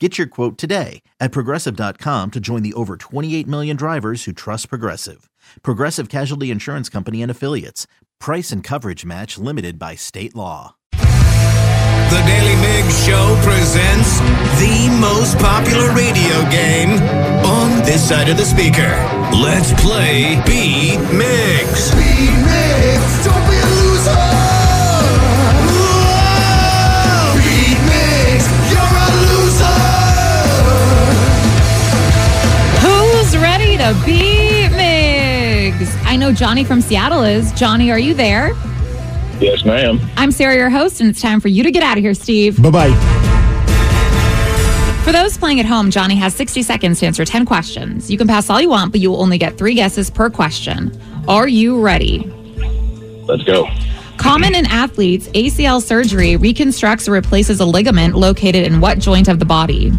Get your quote today at progressive.com to join the over 28 million drivers who trust Progressive. Progressive Casualty Insurance Company and Affiliates. Price and coverage match limited by state law. The Daily Migs Show presents the most popular radio game on this side of the speaker. Let's play Beat Migs. Beat Migs. don't be Who's ready to beat Migs? I know Johnny from Seattle is. Johnny, are you there? Yes, ma'am. I'm Sarah, your host, and it's time for you to get out of here, Steve. Bye bye. For those playing at home, Johnny has 60 seconds to answer 10 questions. You can pass all you want, but you will only get three guesses per question. Are you ready? Let's go. Common in athletes, ACL surgery reconstructs or replaces a ligament located in what joint of the body?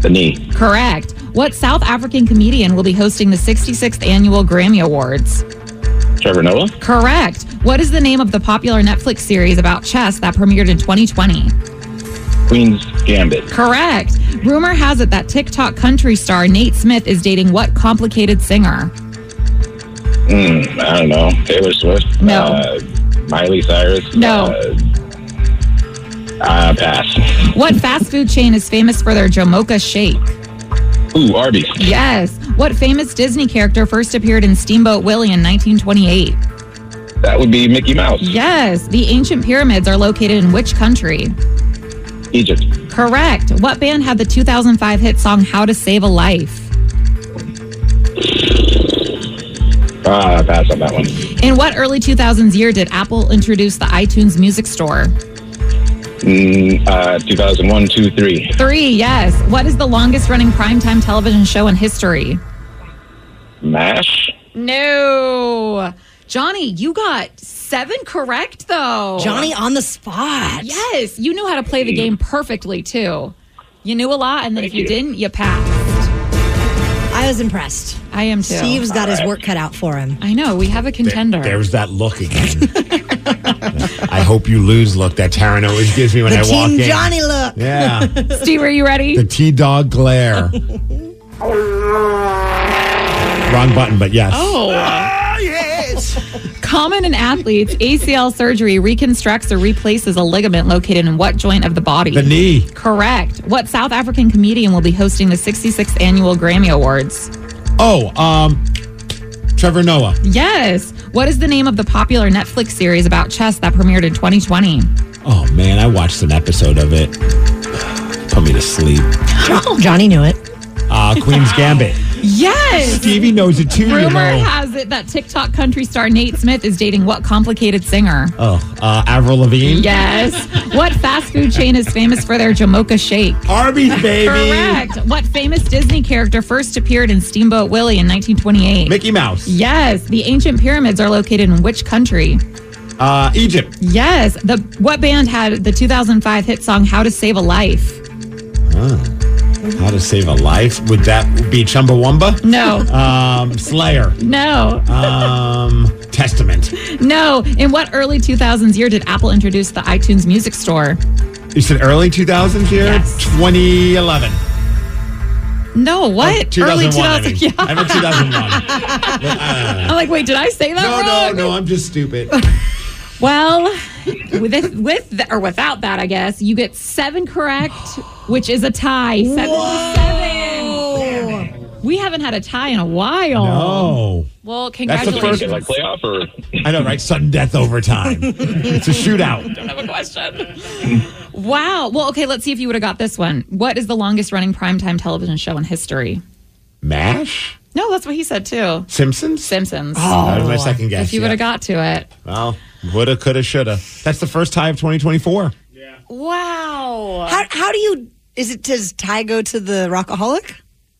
The knee. Correct. What South African comedian will be hosting the 66th annual Grammy Awards? Trevor Noah. Correct. What is the name of the popular Netflix series about chess that premiered in 2020? Queen's Gambit. Correct. Rumor has it that TikTok country star Nate Smith is dating what complicated singer? Mm, I don't know. Taylor Swift. No. Uh, Miley Cyrus. No. Uh, uh, pass. What fast food chain is famous for their Jamocha shake? Ooh, Arby's. Yes. What famous Disney character first appeared in Steamboat Willie in 1928? That would be Mickey Mouse. Yes. The ancient pyramids are located in which country? Egypt. Correct. What band had the 2005 hit song How to Save a Life? Uh, pass on that one. In what early 2000s year did Apple introduce the iTunes Music Store? Mm, uh, 2001, 2, 3. Three, yes. What is the longest running primetime television show in history? MASH. No. Johnny, you got seven correct, though. Johnny on the spot. Yes, you knew how to play the game perfectly, too. You knew a lot, and then Thank if you, you. didn't, you passed. I was impressed. I am too. Steve's got his work cut out for him. I know, we have a contender. There's that look again. I hope you lose look that Taryn always gives me when The I walk Team in. Johnny look. Yeah. Steve, are you ready? the T Dog glare. Wrong button, but yes. Oh. Yes. Common in athletes, ACL surgery reconstructs or replaces a ligament located in what joint of the body? The knee. Correct. What South African comedian will be hosting the 66th annual Grammy Awards? Oh, um, Trevor Noah. Yes. What is the name of the popular Netflix series about chess that premiered in 2020? Oh man, I watched an episode of it. Put me to sleep. Johnny knew it. Uh, Queen's Gambit. Yes. Stevie knows it too. Rumor has it that TikTok country star Nate Smith is dating what complicated singer? Oh, uh, Avril Lavigne. Yes. what fast food chain is famous for their Jamocha shake? Arby's, baby. Correct. What famous Disney character first appeared in Steamboat Willie in 1928? Mickey Mouse. Yes. The ancient pyramids are located in which country? Uh, Egypt. Yes. The what band had the 2005 hit song "How to Save a Life"? How to save a life? Would that be Chumbawamba? No. Um, Slayer. No. Um, Testament. No. In what early 2000s year did Apple introduce the iTunes Music Store? You said early 2000s year? Yes. 2011. No. What? Oh, early 2001, I 2000? mean. Yeah. I meant 2001. I'm like, wait, did I say that no, wrong? no, no, I'm just stupid. Well, with it, with the, or without that, I guess you get seven correct, which is a tie. Seven to seven. had a tie in a while. No. Well, the congratulations. first- Is it like playoff or? I know, right? Sudden death overtime. it's a shootout. I have a question. wow. Well, okay, let's see if you would have got this one. What is the longest running primetime television show in history? MASH? No, that's what he said too. Simpsons? Simpsons. Oh, That was my second guess. if you would have got to it. Well, woulda, coulda, shoulda. That's the first tie of 2024. Yeah. Wow. How, how do you, is it, does Ty go to the Rockaholic?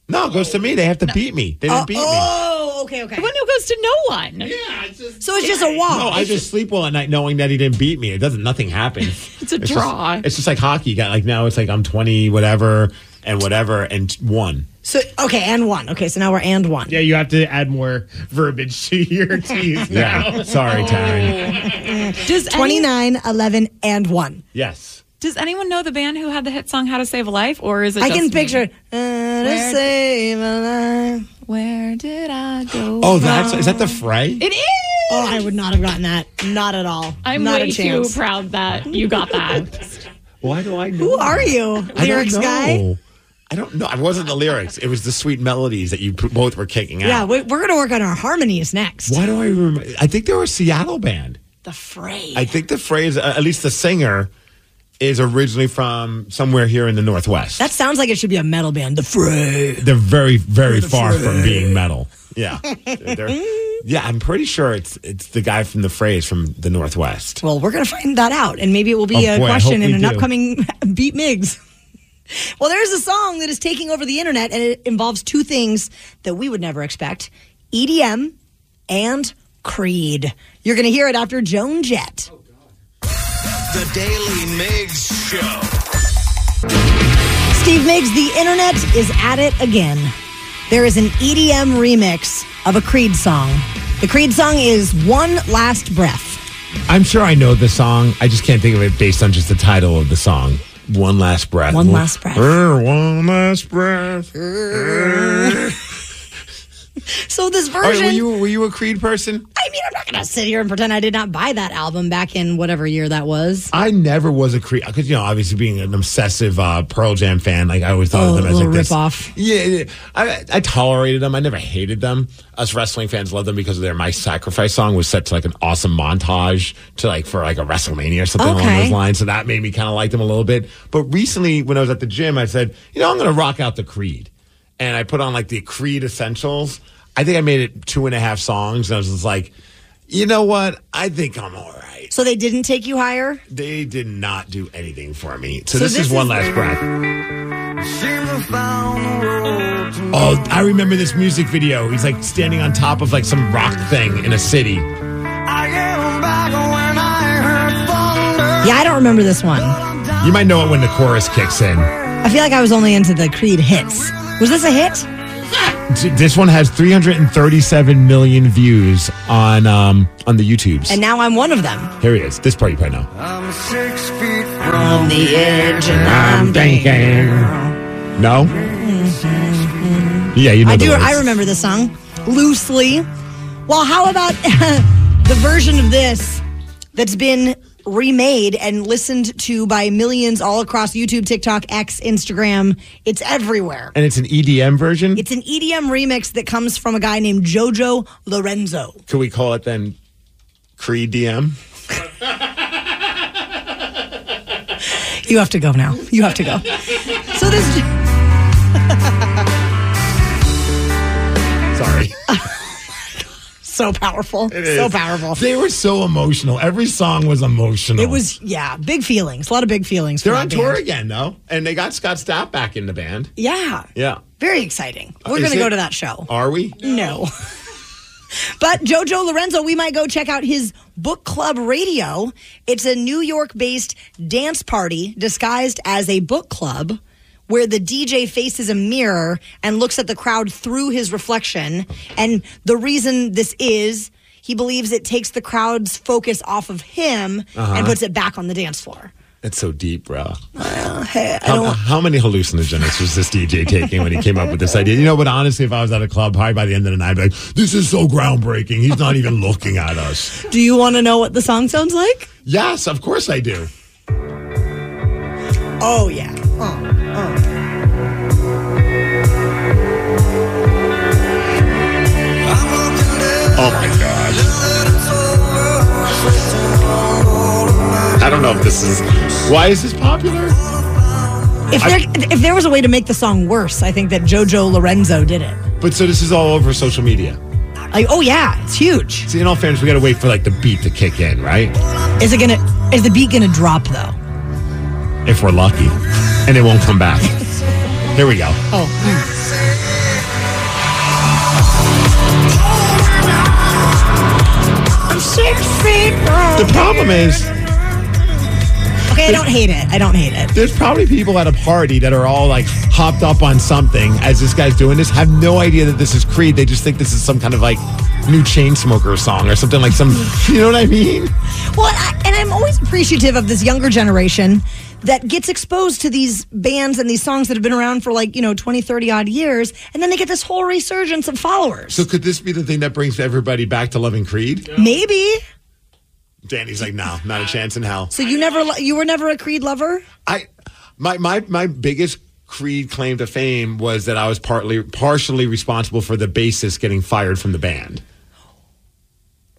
No, it goes to me. They have to beat me. They didn't oh, beat me. Oh, okay, okay. One who goes to no one. Yeah. So it's just a walk. No, I just sleep well at night knowing that he didn't beat me. It doesn't. Nothing happened. It's a just- draw. it's just like hockey. Got like now it's like I'm 20 whatever and whatever and one. So, okay, and one. Okay, so now we're and one. Yeah, you have to add more verbiage to your teas now. Yeah. Sorry, Taryn. Does any, 29, 11, and one. Yes. does anyone know the band who had the hit song "How to Save a Life"? Or is it? I just can me? picture. Uh, to Where- save a life. Where did I go? Oh, that's is that the fray? It is. Oh, I would not have gotten that. Not at all. I'm not way a too chance. proud that you got that. Why do I know? Who are you, I don't lyrics know. guy? I don't know. It wasn't the lyrics. It was the sweet melodies that you both were kicking out. Yeah, we, we're going to work on our harmonies next. Why do I remember? I think they were a Seattle band. The fray. I think the Fray, uh, at least the singer, is originally from somewhere here in the Northwest. that sounds like it should be a metal band. The fray. They're very, very far from being metal. Yeah. They're- yeah, I'm pretty sure it's it's the guy from the Fray from the Northwest. Well, we're going to find that out, and maybe it will be Oh, a boy, question in an do. upcoming Beat Migs. Well, there's a song that is taking over the internet, and it involves two things that we would never expect EDM and Creed. You're going to hear it after Joan Jett. Oh, the Daily Migs Show. Steve Migs, the internet is at it again. There is an EDM remix of a Creed song. The Creed song is One Last Breath. I'm sure I know the song. I just can't think of it based on just the title of the song. One last breath. One last breath. Er, one last breath. So this All right, version. were you were you a Creed person? Going to sit here and pretend I did not buy that album back in whatever year that was. I never was a Creed because you know obviously being an obsessive uh, Pearl Jam fan, like I always thought Oh, of them a as like this. ripoff. Yeah, yeah. I, I tolerated them. I never hated them. Us wrestling fans love them because of their "My Sacrifice" song was set to like an awesome montage to like for like a WrestleMania or something along those lines. So that made me kind of like them a little bit. But recently, when I was at the gym, I said, you know, I'm going to rock out the Creed, and I put on like the Creed Essentials. I think I made it two and a half songs, and I was just like, you know what? I think I'm all right. So they didn't take you higher? They did not do anything for me. So, So this, this is one last breath. Oh, I remember this music video. He's like standing on top of like some rock thing in a city. Yeah, I don't remember this one. You might know it when the chorus kicks in. I feel like I was only into the Creed hits. Was this a hit? T- This one has 337 million views on um on the YouTubes. And now I'm one of them. Here he is. This part you probably know. I'm six feet From the edge, and I'm thinking. No. Yeah, you know. I the do. words. I remember the song loosely. Well, how about the version of this that's been remade and listened to by millions all across YouTube, TikTok, X, Instagram? It's everywhere. And it's an EDM version. It's an EDM remix that comes from a guy named Jojo Lorenzo. Could we call it then Creed DM? You have to go now. You have to go. So this. so powerful. It So powerful. They were so emotional. Every song was emotional. It was, yeah, big feelings. A lot of big feelings. They're on tour again, though, and they got Scott Stapp back in the band. Yeah. Yeah. Very exciting. Uh, we're going to go to that show. Are we? No. but Jojo Lorenzo, we might go check out his book club radio. It's a New York based dance party disguised as a book club where the DJ faces a mirror and looks at the crowd through his reflection. And the reason this is, he believes it takes the crowd's focus off of him Uh-huh. and puts it back on the dance floor. It's so deep, bro. Hey, I How, how many hallucinogens was this DJ taking when he came up with this idea? You know, but honestly, if I was at a club, probably by the end of the night, I'd be like, this is so groundbreaking. He's not even looking at us. do you want to know what the song sounds like? Yes, of course I do. Oh, yeah. Oh, oh. Oh my god. I don't know if this is. Why is this popular? If there, if there was a way to make the song worse, I think that JoJo Lorenzo did it. But so this is all over social media. Like, oh yeah, it's huge. See, in all fairness, we got to wait for like the beat to kick in, right? Is it gonna? Is the beat gonna drop though? If we're lucky, and it won't come back. Here we go. Oh, The problem is, okay. I don't hate it. I don't hate it. there's probably people at a party that are all like hopped up on something as this guy's doing this, have no idea that this is Creed. They just think this is some kind of like new chain smoker song or something like some, you know what I mean? Well, I, and I'm always appreciative of this younger generation that gets exposed to these bands and these songs that have been around for like, you know, 20, 30 odd years. And then they get this whole resurgence of followers. So could this be the thing that brings everybody back to loving Creed? Maybe. Danny's like, no, not a chance in hell. So you never, you were never a Creed lover? I my my my biggest Creed claim to fame was that I was partly partially responsible for the bassist getting fired from the band.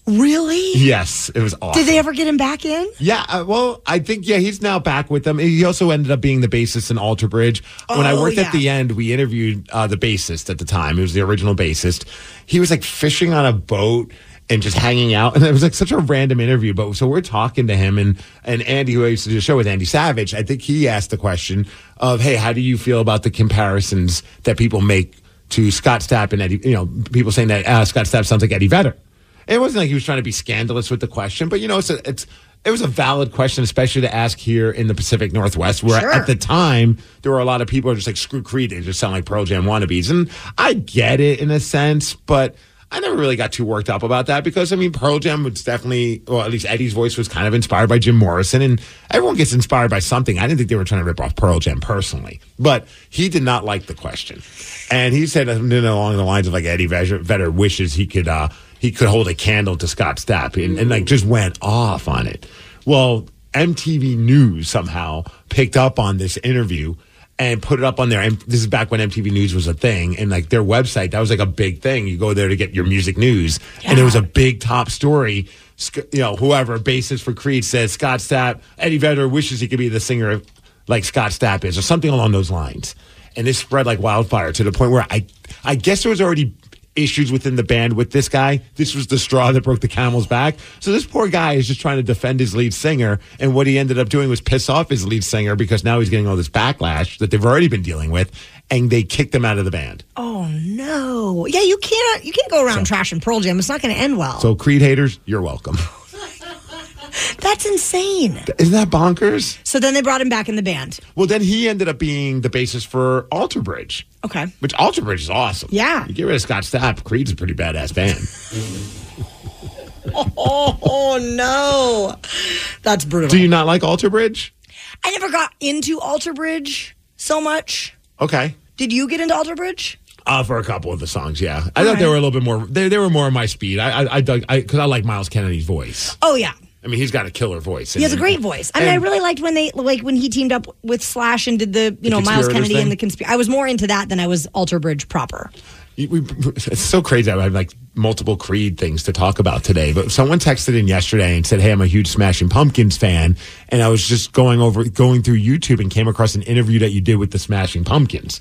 Really? Yes, it was awesome. Did they ever get him back in? Yeah, uh, well, I think yeah, he's now back with them. He also ended up being the bassist in Alter Bridge. when I Oh, worked yeah. at the end, we interviewed uh, the bassist at the time. He was the original bassist. He was like fishing on a boat and just hanging out, and it was like such a random interview. But so we're talking to him, and and Andy, who I used to do a show with, Andy Savage. I think he asked the question of, "Hey, how do you feel about the comparisons that people make to Scott Stapp and Eddie? You know, people saying that uh, Scott Stapp sounds like Eddie Vedder." It wasn't like he was trying to be scandalous with the question, but you know, it's a, it's it was a valid question, especially to ask here in the Pacific Northwest, where Sure. at the time there were a lot of people who were just like screw Creed, they just sound like Pearl Jam wannabes, and I get it in a sense, but. I never really got too worked up about that because I mean Pearl Jam was definitely, well at least Eddie's voice was kind of inspired by Jim Morrison, and everyone gets inspired by something. I didn't think they were trying to rip off Pearl Jam personally, but he did not like the question, and he said something along the lines of like Eddie Vedder, Vedder wishes he could uh, he could hold a candle to Scott Stapp, and, and like just went off on it. Well, MTV News somehow picked up on this interview and put it up on there. And this is back when MTV News was a thing, and like their website, that was like a big thing. You go there to get your music news, and it was a big top story. You know, whoever bassist for Creed says Scott Stapp, Eddie Vedder wishes he could be the singer of, like Scott Stapp is, or something along those lines. And this spread like wildfire to the point where I, I guess there was already issues within the band with this guy. This was the straw that broke the camel's back. So this poor guy is just trying to defend his lead singer. And what he ended up doing was piss off his lead singer because now he's getting all this backlash that they've already been dealing with. And they kicked him out of the band. Oh no! Yeah, you can't. You can't go around trashing Pearl Jam. It's not going to end well. So Creed haters, you're welcome. That's insane. Isn't that bonkers? So then they brought him back in the band. Well, then he ended up being the bassist for Alter Bridge. Okay. Which Alter Bridge is awesome. Yeah. You get rid of Scott Stapp, Creed's a pretty badass band. Oh oh, no, that's brutal. Do you not like Alter Bridge? I never got into Alter Bridge so much. Okay. Did you get into Alter Bridge? Uh, for a couple of the songs, yeah. I thought they were a little bit more. They, they were more my speed. I I, I dug because I, like Myles Kennedy's voice. Oh yeah, I mean, he's got a killer voice. he has a great voice. I mean, I really liked when they like when he teamed up with Slash and did the you know Myles Kennedy thing? and the conspiracy. I was more into that than I was Alter Bridge proper. We, it's so crazy. I have like multiple Creed things to talk about today. But someone texted in yesterday and said, "Hey, I'm a huge Smashing Pumpkins fan," and I was just going over going through YouTube and came across an interview that you did with the Smashing Pumpkins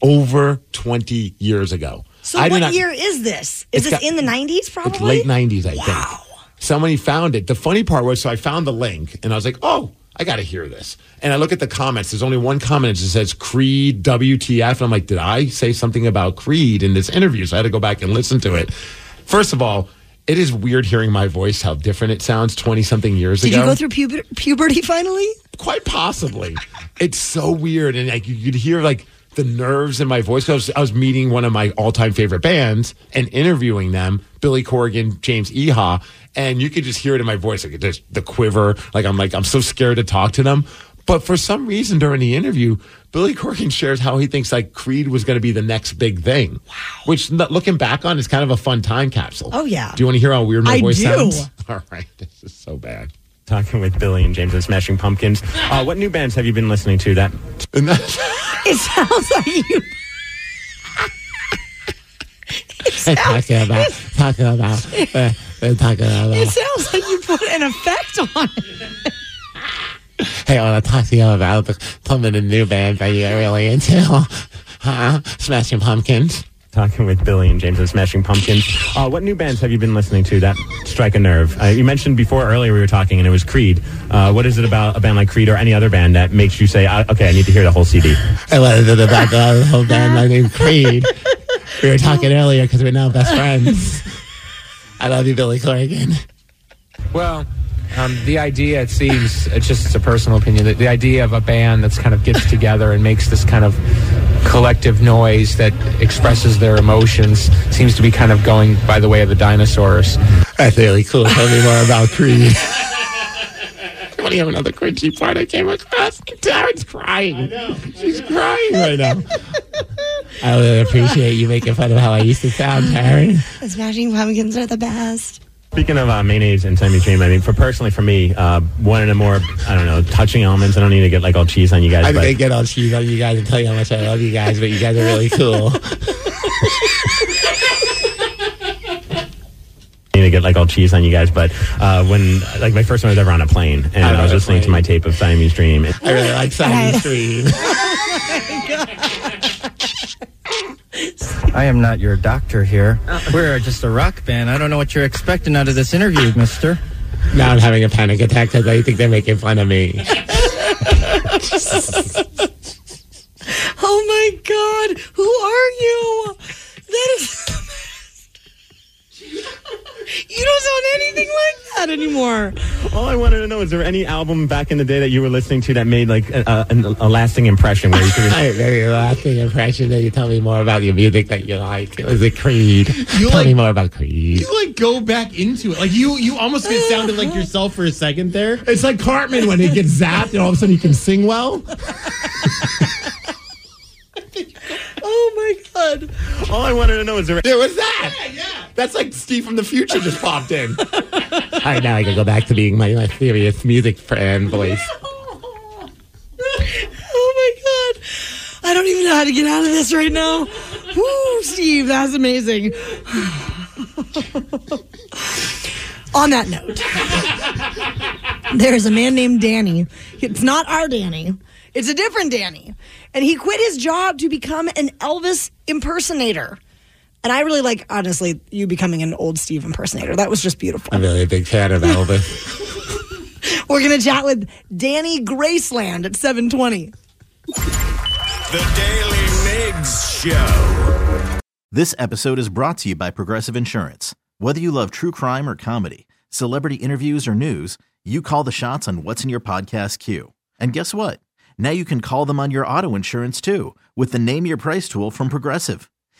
over 20 years ago. So I what not- year is this? Is this got- in the nineties? Probably It's late 90s, I Wow. think. Somebody found it. The funny part was, so I found the link and I was like, oh, I got to hear this. And I look at the comments. There's only one comment that says Creed WTF. And I'm like, did I say something about Creed in this interview? So I had to go back and listen to it. First of all, it is weird hearing my voice, how different it sounds 20 something years Did ago. Did you go through puber- puberty finally? Quite possibly. it's so weird. And like you could hear like the nerves in my voice. I was, I was meeting one of my all time favorite bands and interviewing them, Billy Corgan, James Iha, and you could just hear it in my voice. Like just the quiver. Like I'm like, I'm so scared to talk to them. But for some reason during the interview, Billy Corgan shares how he thinks like Creed was going to be the next big thing. Wow. Which looking back on is kind of a fun time capsule. Oh, yeah. Do you want to hear how weird my I voice do. sounds? All right. This is so bad. Talking with Billy and James of Smashing Pumpkins. Uh, what new bands have you been listening to? That It sounds like you. It sounds, talking about, talking about, uh, uh, talking it sounds like you put an effect on it. Hey, I want to talk to you about the, some of the new bands that you're really into. Huh? Smashing Pumpkins. Talking with Billy and James of Smashing Pumpkins. Uh, what new bands have you been listening to that strike a nerve? Uh, you mentioned before earlier we were talking, and it was Creed. Uh, what is it about a band like Creed or any other band that makes you say, uh, "Okay, I need to hear the whole CD"? I was in the back of the whole band. My name's Creed. We were talking earlier because we're now best friends. I love you, Billy Corrigan. Well, um, the idea, it seems, it's just it's a personal opinion, that the idea of a band that's kind of gets together and makes this kind of collective noise that expresses their emotions seems to be kind of going by the way of the dinosaurs. That's really cool. Tell me more about Creed. I want to have another cringy part I came across. Taryn's crying. She's crying right now. I really appreciate you making fun of how I used to sound, Taryn. The Smashing Pumpkins are the best. Speaking of uh, mayonnaise and Siamese Dream, I mean, for personally for me, uh, one of the more I don't know touching elements. I don't need to get like all cheese on you guys, I'm but going to get all cheese on you guys and tell you how much I love you guys, but you guys are really cool. need to get like all cheese on you guys. But uh, when like my first one was ever on a plane, and On I was a listening to my tape of Siamese Dream. I really like Siamese Dream. I am not your doctor here. Uh. We're just a rock band. I don't know what you're expecting out of this interview, mister. Now I'm having a panic attack because I think they're making fun of me. Oh my God. That anymore. All I wanted to know is there any album back in the day that you were listening to that made like a, a, a lasting impression where you could. I have very lasting impression that you tell me more about your music that you like. It was a Creed. You tell like- me more about Creed. You like go back into it. Like you, you almost get sounded like yourself for a second there. It's like Cartman when he gets zapped and all of a sudden he can sing well. Oh my God. All I wanted to know is there. There was that. That's like Steve from the future just popped in. All right, now I can go back to being my, my serious music fan voice. Oh my God. I don't even know how to get out of this right now. Woo, Steve, that's amazing. On that note, there's a man named Danny. It's not our Danny, it's a different Danny. And he quit his job to become an Elvis impersonator. And I really like, honestly, you becoming an old Steve impersonator. That was just beautiful. I'm really a big fan of Elvis. We're going to chat with Danny Graceland at 720. The Daily Migs Show. This episode is brought to you by Progressive Insurance. Whether you love true crime or comedy, celebrity interviews or news, you call the shots on what's in your podcast queue. And guess what? Now you can call them on your auto insurance too with the Name Your Price tool from Progressive.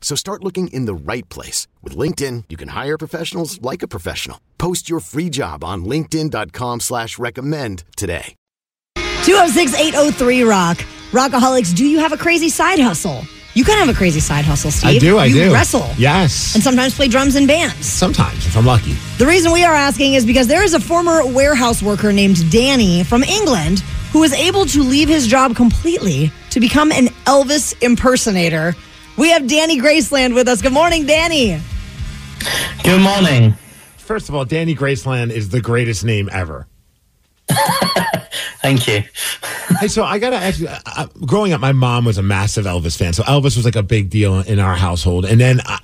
So start looking in the right place. With LinkedIn, you can hire professionals like a professional. Post your free job on linkedin.com slash recommend today. 206 803 Rock. Rockaholics, do you have a crazy side hustle? You kind of have a crazy side hustle, Steve. I do, I you do. wrestle. Yes. And sometimes play drums in bands. Sometimes, if I'm lucky. The reason we are asking is because there is a former warehouse worker named Danny from England who was able to leave his job completely to become an Elvis impersonator. We have Danny Graceland with us. Good morning, Danny. Good morning. First of all, Danny Graceland is the greatest name ever. Thank you. hey, so I gotta ask you. Uh, growing up, my mom was a massive Elvis fan, so Elvis was like a big deal in our household. And then uh,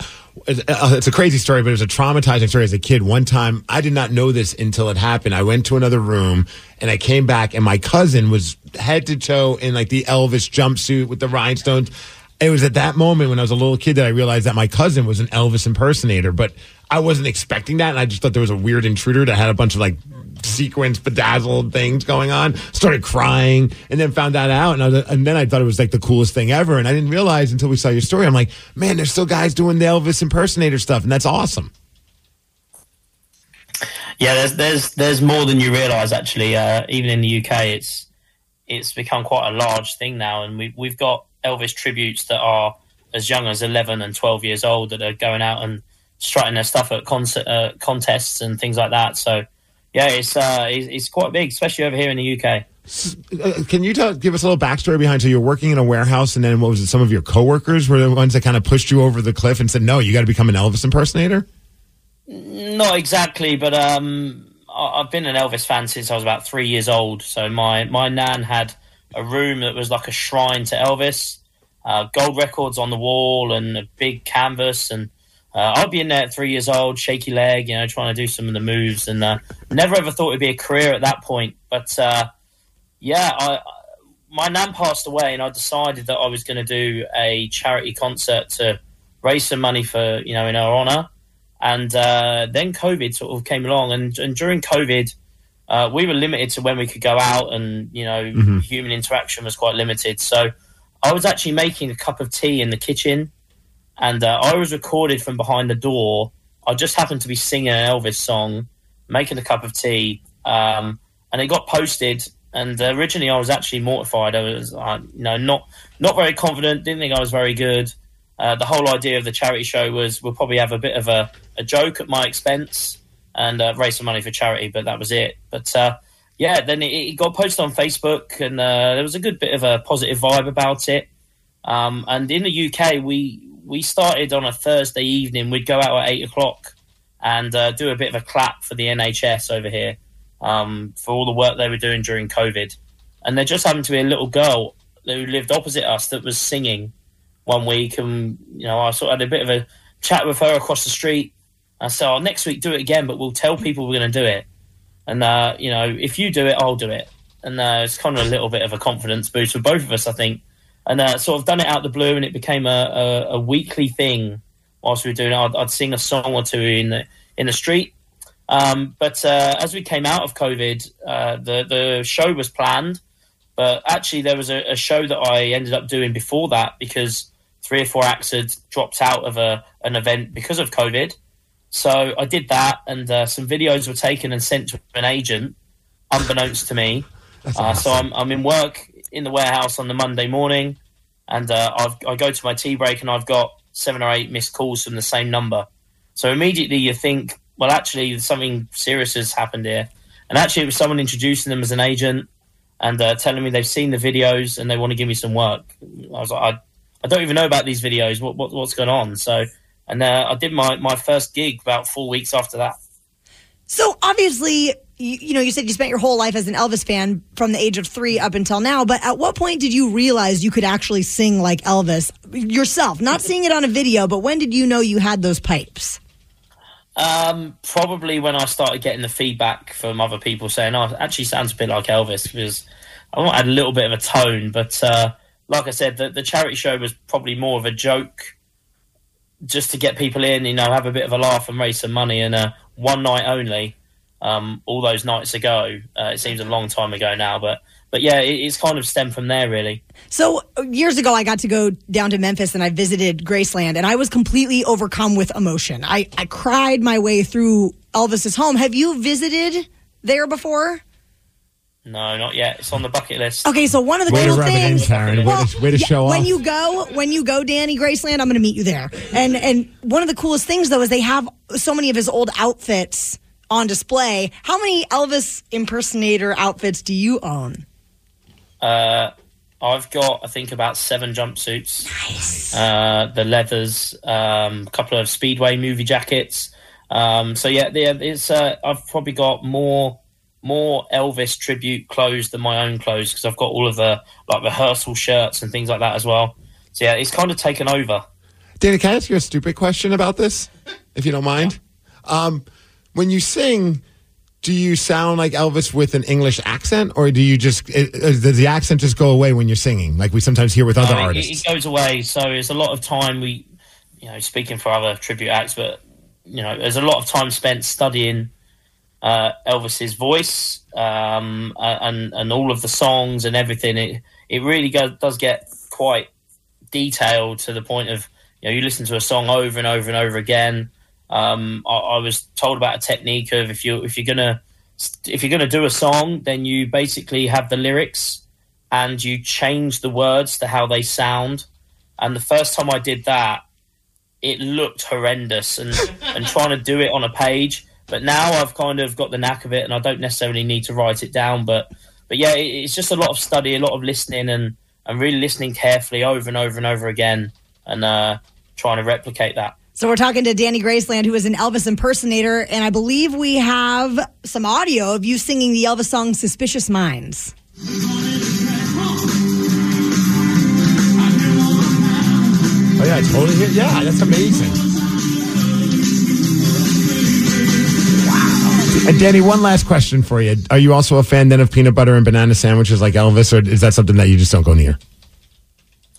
it's, uh, it's a crazy story, but it was a traumatizing story as a kid. One time, I did not know this until it happened. I went to another room and I came back, and my cousin was head to toe in like the Elvis jumpsuit with the rhinestones. It was at that moment when I was a little kid that I realized that my cousin was an Elvis impersonator, but I wasn't expecting that, and I just thought there was a weird intruder that had a bunch of like sequence bedazzled things going on. Started crying, and then found that out, and, was, and then I thought it was like the coolest thing ever. And I didn't realize until we saw your story. I'm like, man, there's still guys doing the Elvis impersonator stuff, and that's awesome. Yeah, there's there's there's more than you realise actually. Uh, even in the UK, it's it's become quite a large thing now, and we we've got Elvis tributes that are as young as 11 and 12 years old that are going out and strutting their stuff at concert, uh, contests and things like that. So, yeah, it's, uh, it's, it's quite big, especially over here in the UK. Uh, Can you tell, give us a little backstory behind? So you're working in a warehouse, and then what was it? Some of your coworkers were the ones that kind of pushed you over the cliff and said, "No, you got to become an Elvis impersonator." Not exactly, but um, I've been an Elvis fan since I was about three years old. So my my nan had a room that was like a shrine to Elvis, uh, gold records on the wall and a big canvas. And uh, I'd be in there at three years old, shaky leg, you know, trying to do some of the moves. And uh, never ever thought it'd be a career at that point. But uh, yeah, I, my nan passed away, and I decided that I was going to do a charity concert to raise some money for you know in her honor. And uh, then COVID sort of came along, and, and during COVID, uh, we were limited to when we could go out, and you know, Mhm. human interaction was quite limited. So I was actually making a cup of tea in the kitchen, and uh, I was recorded from behind the door. I just happened to be singing an Elvis song, making a cup of tea, um, and it got posted. And uh, originally, I was actually mortified. I was, uh, you know, not not very confident. Didn't think I was very good. Uh, the whole idea of the charity show was we'll probably have a bit of a, a joke at my expense and uh, raise some money for charity, but that was it. But uh, yeah, then it, it got posted on Facebook, and uh, there was a good bit of a positive vibe about it. Um, and in the UK, we we started on a Thursday evening. We'd go out at eight o'clock and uh, do a bit of a clap for the NHS over here um, for all the work they were doing during COVID. And there just happened to be a little girl who lived opposite us that was singing one week, and you know I sort of had a bit of a chat with her across the street. I said, "Oh, next week do it again, but we'll tell people we're going to do it." And uh, you know, if you do it, I'll do it. And uh, it's kind of a little bit of a confidence boost for both of us, I think. And uh, sort of done it out the blue, and it became a, a, a weekly thing. Whilst we were doing it, I'd, I'd sing a song or two in the in the street. Um, but uh, as we came out of COVID, uh, the the show was planned, but actually there was a, a show that I ended up doing before that because three or four acts had dropped out of a an event because of COVID. So I did that, and uh, some videos were taken and sent to an agent, unbeknownst to me. Uh, so I'm I'm in work in the warehouse on the Monday morning, and uh, I've, I go to my tea break, and I've got seven or eight missed calls from the same number. So immediately you think, well, actually something serious has happened here, and actually it was someone introducing them as an agent and uh, telling me they've seen the videos and they want to give me some work. I was like, I, I don't even know about these videos. What, what what's going on? So, and uh, I did my my first gig about four weeks after that. So obviously, you, you know, you said you spent your whole life as an Elvis fan from the age of three up until now. But at what point did you realize you could actually sing like Elvis yourself? Not seeing it on a video, but when did you know you had those pipes? Um, probably when I started getting the feedback from other people saying, "Oh, it actually sounds a bit like Elvis," because I had a little bit of a tone. But uh, like I said, the, the charity show was probably more of a joke, just to get people in, you know, have a bit of a laugh and raise some money. And uh, one night only, um, all those nights ago. Uh, it seems a long time ago now, but but yeah, it, it's kind of stemmed from there, really. So years ago, I got to go down to Memphis and I visited Graceland, and I was completely overcome with emotion. I, I cried my way through Elvis's home. Have you visited there before? No, not yet. It's on the bucket list. Okay, so one of the Way to cool rub it in, things, Karen. Way to- way to yeah, show when off. you go, when you go, Danny Graceland, I'm going to meet you there. And and one of the coolest things though is they have so many of his old outfits on display. How many Elvis impersonator outfits do you own? Uh, I've got, I think, about seven jumpsuits. Nice. Uh, the leathers, um, a couple of Speedway movie jackets. Um, so yeah, yeah, it's. Uh, I've probably got more more Elvis tribute clothes than my own clothes because I've got all of the like rehearsal shirts and things like that as well. So yeah, it's kind of taken over. Danny, can I ask you a stupid question about this, if you don't mind? Um, when you sing, do you sound like Elvis with an English accent, or do you just it, uh, does the accent just go away when you're singing, like we sometimes hear with other No, it- artists? It, goes away. So it's a lot of time we, you know, speaking for other tribute acts, but you know, there's a lot of time spent studying uh, Elvis's voice um, and and all of the songs and everything. It it really go, does get quite detailed to the point of you know you listen to a song over and over and over again. Um, I, I was told about a technique of if you if you're gonna if you're gonna do a song, then you basically have the lyrics and you change the words to how they sound. And the first time I did that, it looked horrendous and, and trying to do it on a page. But now I've kind of got the knack of it and I don't necessarily need to write it down. But but yeah, it, it's just a lot of study, a lot of listening and, and really listening carefully over and over and over again and uh, trying to replicate that. So we're talking to Danny Graceland, who is an Elvis impersonator, and I believe we have some audio of you singing the Elvis song "Suspicious Minds." Oh yeah, I totally. Hear, yeah, that's amazing. And Danny, one last question for you: Are you also a fan then of peanut butter and banana sandwiches like Elvis, or is that something that you just don't go near?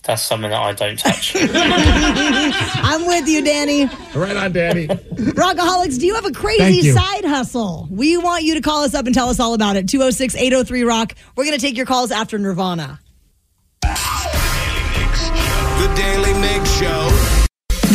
That's something that I don't touch. I'm with you, Danny. Right on, Danny. Rockaholics, do you have a crazy side hustle? We want you to call us up and tell us all about it. 206 803 Rock. We're going to take your calls after Nirvana. The Daily Mig Show.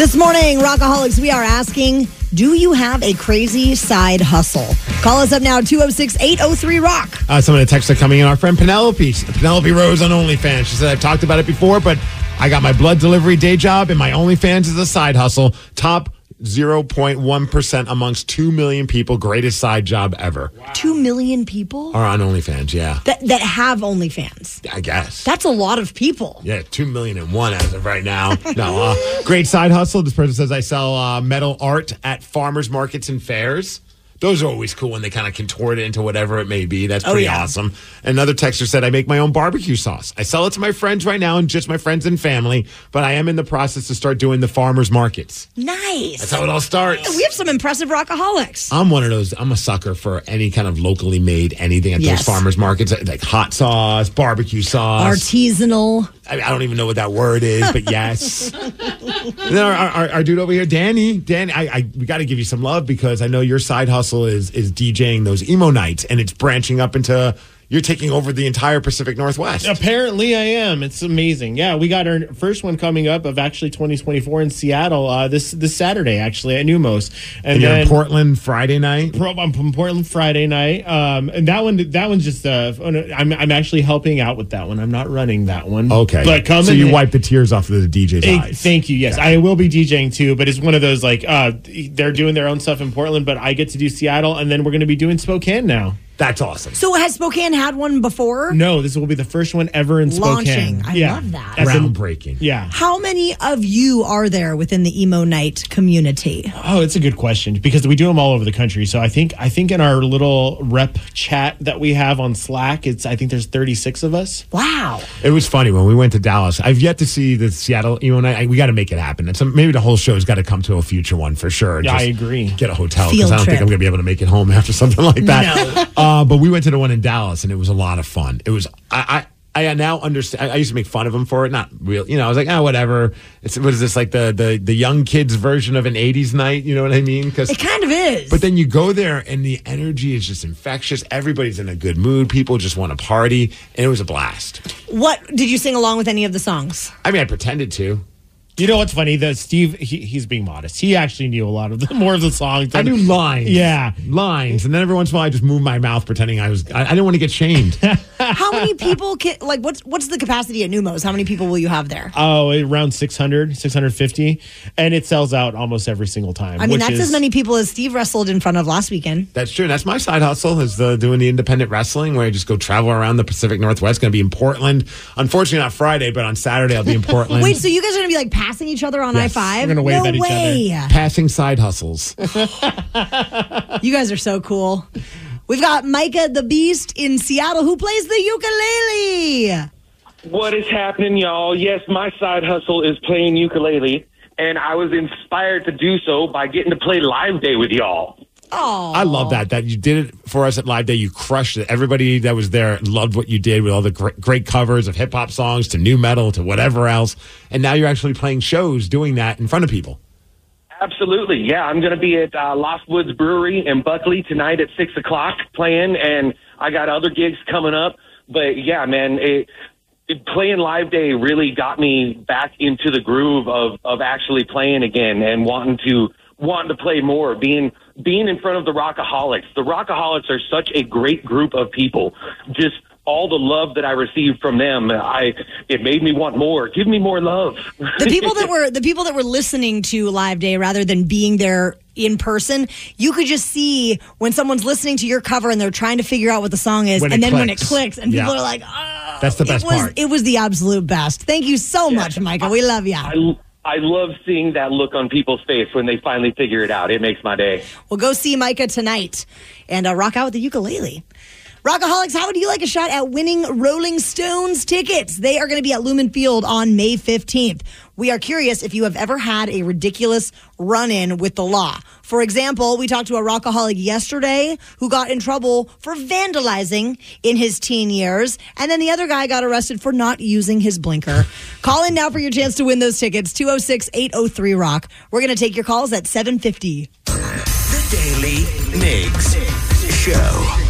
This morning, Rockaholics, we are asking Do you have a crazy side hustle? Call us up now, 206 803 Rock. Uh, some of the texts are coming in. Our friend Penelope, Penelope Rose on OnlyFans. She said, I've talked about it before, but I got my blood delivery day job, and my OnlyFans is a side hustle. Top 0.1% amongst 2 million people. Greatest side job ever. Two million people Are on OnlyFans, yeah. that, that have OnlyFans. I guess. That's a lot of people. Yeah, two million and one as of right now. No, uh, great side hustle. This person says I sell uh, metal art at farmers markets and fairs. Those are always cool when they kind of contort it into whatever it may be. That's Oh, pretty yeah. awesome. Another texter said I make my own barbecue sauce. I sell it to my friends right now and just my friends and family, but I am in the process to start doing the farmers markets. Nice. That's how it all starts. We have some impressive rockaholics. I'm one of those. I'm a sucker for any kind of locally made anything at Yes. those farmers markets, like hot sauce, barbecue sauce. Artisanal. I, I don't even know what that word is, but yes. and then our, our, our dude over here, Danny. Danny, I, I we got to give you some love because I know your side hustle is is DJing those emo nights, and it's branching up into you're taking over the entire Pacific Northwest. Apparently, I am. It's amazing. Yeah, we got our first one coming up of actually 2024 in Seattle uh, this this Saturday, actually at Neumos, And, you're in Portland Friday night. Pro, I'm from Portland Friday night. Um, and that one, that one's just. Uh, oh, I'm I'm actually helping out with that one. I'm not running that one. Okay, but come so you and- wipe the tears off of the DJ's Thank, eyes. thank you. Yes, I will be DJing too, but it's one of those like uh, they're doing their own stuff in Portland, but I get to do Seattle, and then we're going to be doing Spokane now. That's awesome. So has Spokane had one before? No, this will be the first one ever in Launching. Spokane. I yeah. love that. That's in- Groundbreaking. yeah. How many of you are there within the emo night community? Oh, it's a good question because we do them all over the country. So I think I think in our little rep chat that we have on Slack, it's I think there's 36 of us. Wow. It was funny when we went to Dallas. I've yet to see the Seattle emo night. I, we got to make it happen. And so maybe the whole show's got to come to a future one for sure. Yeah, I agree. Get a hotel because I don't think. I'm going to be able to make it home after something like that. Uh, Uh, but we went to the one in Dallas and it was a lot of fun. It was I. I I now understand. I used to make fun of him for it. Not real, you know. I was like, ah, whatever. It's what is this like the the the young kids version of an '80s night? You know what I mean? Because It kind of is. but then you go there and the energy is just infectious. Everybody's in a good mood. People just want to party, and it was a blast. what did you sing along with any of the songs? I mean, I pretended to. You know what's funny? That Steve, he, he's being modest. He actually knew a lot of the more of the songs. I knew lines. Yeah. lines, and then every once in a while I just move my mouth pretending I was. I, I didn't want to get shamed. How many people can like what's what's the capacity at Neumos? How many people will you have there? Oh, around 600, 650. And it sells out almost every single time. I mean, which that's is, as many people as Steve wrestled in front of last weekend. That's true. That's my side hustle is the, doing the independent wrestling where I just go travel around the Pacific Northwest. Going to be in Portland. Unfortunately, not Friday, but on Saturday I'll be in Portland. Wait, so you guys are gonna be like passing each other on I Yes. five? We're gonna wave no at each other. way. Passing side hustles. You guys are so cool. We've got Micah the Beast in Seattle who plays the ukulele. What is happening, y'all? Yes, my side hustle is playing ukulele, and I was inspired to do so by getting to play Live Day with y'all. Oh, I love that. That you did it for us at Live Day. You crushed it. Everybody that was there loved what you did with all the great, great covers of hip hop songs to nu metal to whatever else. And now you're actually playing shows doing that in front of people. Absolutely, yeah. I'm going to be at uh, Lost Woods Brewery in Buckley tonight at six o'clock playing, and I got other gigs coming up. But yeah, man, it, it, playing Live Day really got me back into the groove of of actually playing again and wanting to wanting to play more. Being being in front of the Rockaholics. The Rockaholics are such a great group of people. Just all the love that I received from them, I it made me want more. Give me more love. The people that were the people that were listening to Live Day rather than being there in person, you could just see when someone's listening to your cover and they're trying to figure out what the song is, When and it then when it clicks. clicks, and people are like, "Oh, That's the best it was part. it was the absolute best." Thank you so much, Micah. We love you. I, I love seeing that look on people's face when they finally figure it out. It makes my day. Well, go see Micah tonight and uh, rock out with the ukulele. Rockaholics, how would you like a shot at winning Rolling Stones tickets? They are going to be at Lumen Field on May 15th. We are curious if you have ever had a ridiculous run in with the law. For example, we talked to a rockaholic yesterday who got in trouble for vandalizing in his teen years, and then the other guy got arrested for not using his blinker. Call in now for your chance to win those tickets 206 803 Rock. We're going to take your calls at 750. The Daily Migs Show.